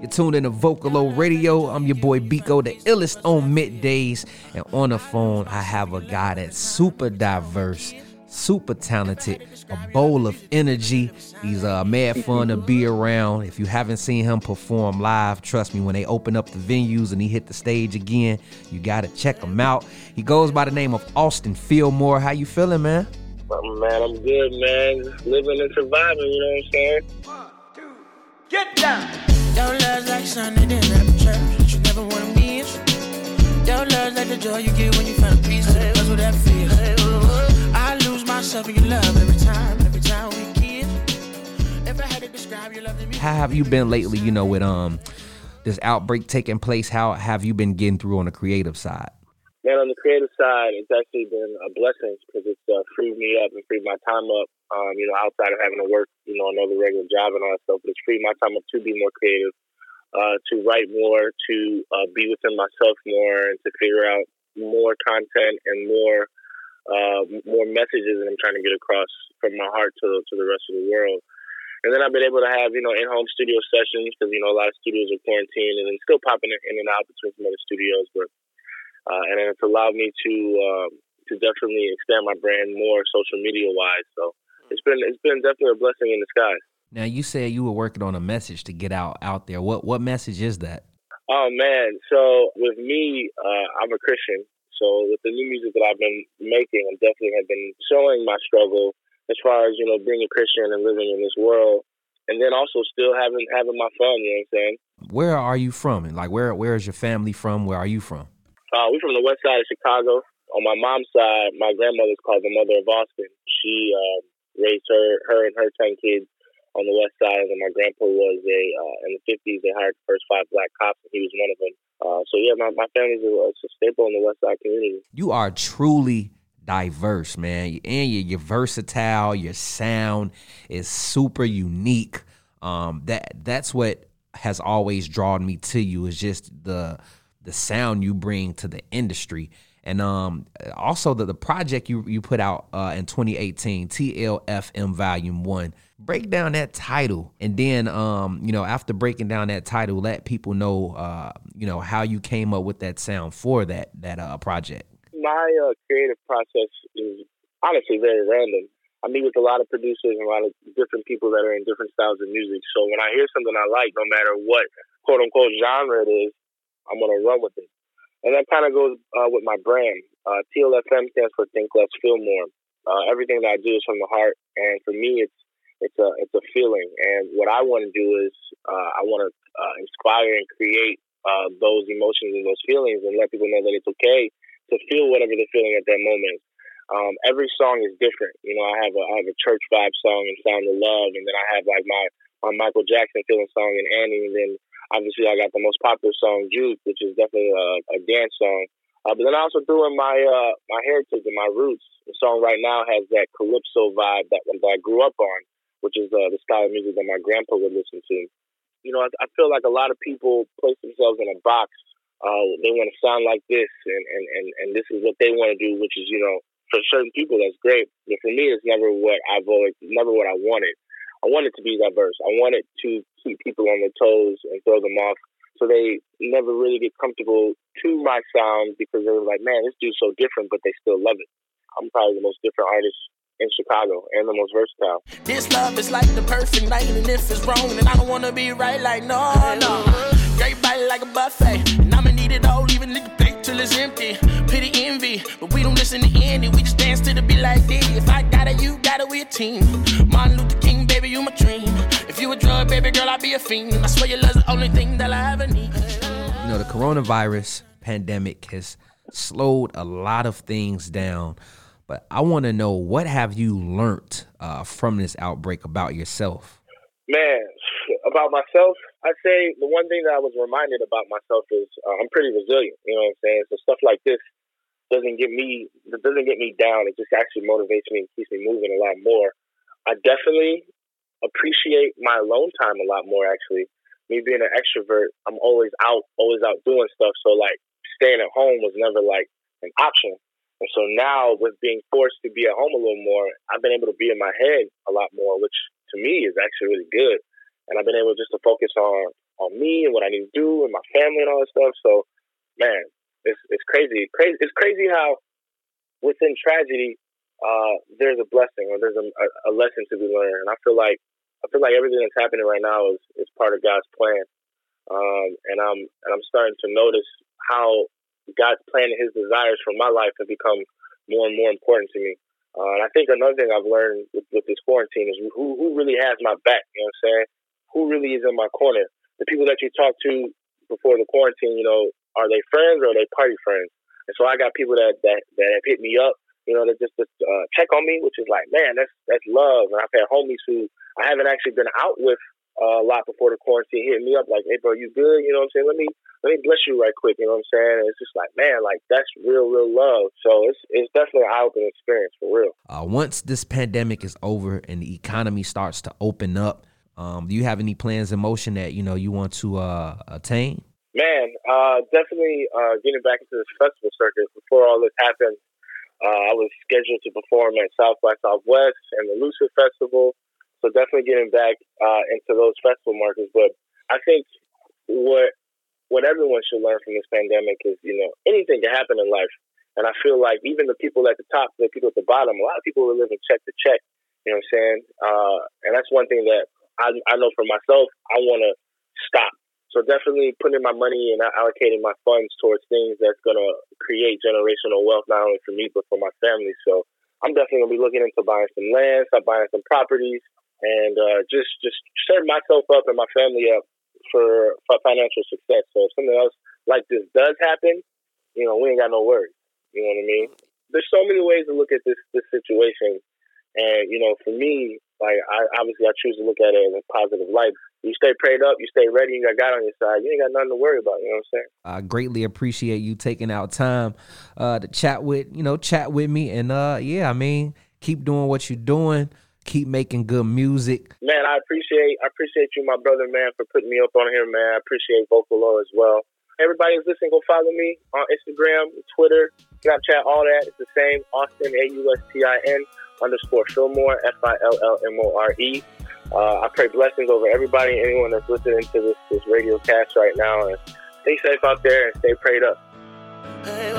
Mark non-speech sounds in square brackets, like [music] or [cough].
You're tuned in to Vocalo Radio. I'm your boy Biko, the illest on middays. And on the phone, I have a guy that's super diverse, super talented, a bowl of energy. He's uh, mad fun to be around. If you haven't seen him perform live, trust me, when they open up the venues and he hit the stage again, you gotta check him out. He goes by the name of Austin Fillmore. How you feeling, man? Man, I'm good, man. Living and surviving, you know what I'm saying? One, two, get down. Your love's like Sunday dinner at church you never want to miss. Your love's like the joy you get when you find a piece of the puzzle that fits. I lose myself in your love every time, every time we kiss. If I had to describe your love to me. How have you been lately, you know, with um this outbreak taking place? How have you been getting through on the creative side? Man, on the creative side, it's actually been a blessing because it's uh, freed me up and freed my time up. Um, you know, outside of having to work, you know, another regular job and all that stuff, but it's freed my time up to be more creative, uh, to write more, to uh, be within myself more, and to figure out more content and more uh, more messages that I'm trying to get across from my heart to to the rest of the world. And then I've been able to have, you know, in-home studio sessions because, you know, a lot of studios are quarantined and then still popping in and out between some other studios. But uh, and it's allowed me to um, to definitely expand my brand more social media wise. So it's been it's been definitely a blessing in disguise. Now you said you were working on a message to get out out there. What what message is that? Oh man, so with me, uh, I'm a Christian. So with the new music that I've been making, I definitely have been showing my struggle as far as you know being a Christian and living in this world, and then also still having having my fun. You know what I'm saying? Where are you from? And Like where where is your family from? Where are you from? Uh, we're from the west side of Chicago. On my mom's side, my grandmother's called the mother of Austin. She uh, raised her, her and her ten kids on the west side, and then my grandpa was a uh, in the fifties. They hired the first five black cops, and he was one of them. Uh, so yeah, my my family's a, a staple in the west side community. You are truly diverse, man, and you're, you're versatile. Your sound is super unique. Um, that that's what has always drawn me to you. Is just the the sound you bring to the industry. And um, also the, the project you, you put out uh, in 2018, TLFM Volume 1. Break down that title. And then, um, you know, after breaking down that title, let people know, uh, you know, how you came up with that sound for that, that uh, project. My uh, creative process is honestly very random. I meet with a lot of producers and a lot of different people that are in different styles of music. So when I hear something I like, no matter what quote unquote genre it is, I'm going to run with it. And that kind of goes uh, with my brand. Uh, TLFM stands for Think Less, Feel More. Uh, everything that I do is from the heart, and for me, it's it's a it's a feeling. And what I want to do is uh, I want to uh, inspire and create uh, those emotions and those feelings, and let people know that it's okay to feel whatever they're feeling at that moment. Um, every song is different. You know, I have a I have a church vibe song and Sound of Love, and then I have like my my Michael Jackson feeling song and Annie, and then obviously I got the most popular song Juke, which is definitely a, a dance song. Uh, but then I also threw in my uh, my heritage and my roots. The song right now has that calypso vibe that, that I grew up on, which is uh, the style of music that my grandpa would listen to. You know, I, I feel like a lot of people place themselves in a box. Uh, they want to sound like this, and, and, and, and this is what they want to do, which is, you know, for certain people that's great. But for me, it's never what I've always, never what I wanted. I want it to be diverse. I want it to keep people on their toes and throw them off so they never really get comfortable to my sound because they're like, man, this dude's so different, but they still love it. I'm probably the most different artist in Chicago and the most versatile. This love is like the perfect night, and if it's wrong, then I don't wanna be right. Like no, no. Great bite like a buffet, and I'ma need it all, even the plate till it's empty. Pity envy, but we don't listen to any. We just dance to the beat like this. If I got it, you got it, we a team. Martin Luther you my dream. If you a drug, baby girl, I'll be a fiend. I swear your love's the only thing that I ever need. You know, the coronavirus pandemic has slowed a lot of things down. But I want to know what have you learned uh, from this outbreak about yourself? Man, [laughs] about myself, I'd say the one thing that I was reminded about myself is uh, I'm pretty resilient. You know what I'm saying? So stuff like this doesn't get me doesn't get me down. It just actually motivates me and keeps me moving a lot more. I definitely appreciate my alone time a lot more. Actually, me being an extrovert, I'm always out, always out doing stuff. So like staying at home was never like an option. And so now with being forced to be at home a little more, I've been able to be in my head a lot more, which to me is actually really good. And I've been able just to focus on on me and what I need to do and my family and all that stuff. So, man, it's it's crazy. Crazy. It's crazy how within tragedy, uh, there's a blessing or there's a, a, lesson to be learned. And I feel like I feel like everything that's happening right now is is part of God's plan. Um, and I'm and I'm starting to notice how God's plan and His desires for my life have become more and more important to me. Uh, and I think another thing I've learned with, with this quarantine is who who really has my back. You know what I'm saying? Who really is in my corner? The people that you talk to before the quarantine, you know, are they friends or are they party friends? And so I got people that that that have hit me up, you know, that just just uh, check on me, which is like, man, that's that's love. And I've had homies who I haven't actually been out with uh, a lot before the quarantine hit me up like, hey, bro, you good? You know what I'm saying? Let me let me bless you right quick. You know what I'm saying? And it's just like, man, like that's real, real love. So it's it's definitely an eye opening experience for real. Uh, once this pandemic is over and the economy starts to open up, um, do you have any plans in motion that you know you want to uh, attain? Man, uh, definitely uh, getting back into this festival circuit. Before all this happened, uh, I was scheduled to perform at South by Southwest and the Lucid Festival. So definitely getting back uh, into those festival markets. But I think what what everyone should learn from this pandemic is, you know, anything can happen in life. And I feel like even the people at the top, the people at the bottom, a lot of people are living check to check. You know what I'm saying? Uh, and that's one thing that I, I know for myself, I want to stop. So definitely putting my money and allocating my funds towards things that's going to create generational wealth, not only for me, but for my family. So I'm definitely going to be looking into buying some land, start buying some properties, and uh, just just set myself up and my family up for, for financial success. So if something else like this does happen, you know, we ain't got no worries. You know what I mean? There's so many ways to look at this this situation, and you know, for me, like I obviously I choose to look at it in a positive light. You stay prayed up, you stay ready, you got God on your side. You ain't got nothing to worry about. You know what I'm saying? I greatly appreciate you taking out time uh, to chat with you know chat with me, and uh, yeah, I mean, keep doing what you're doing keep making good music. Man, I appreciate I appreciate you, my brother, man, for putting me up on here, man. I appreciate Vocalo as well. Everybody who's listening, go follow me on Instagram, Twitter, Snapchat, all that. It's the same. Austin A U S T I N underscore Fillmore F I L L M O R E. Uh, I pray blessings over everybody, anyone that's listening to this this radio cast right now, and stay safe out there and stay prayed up. Hey,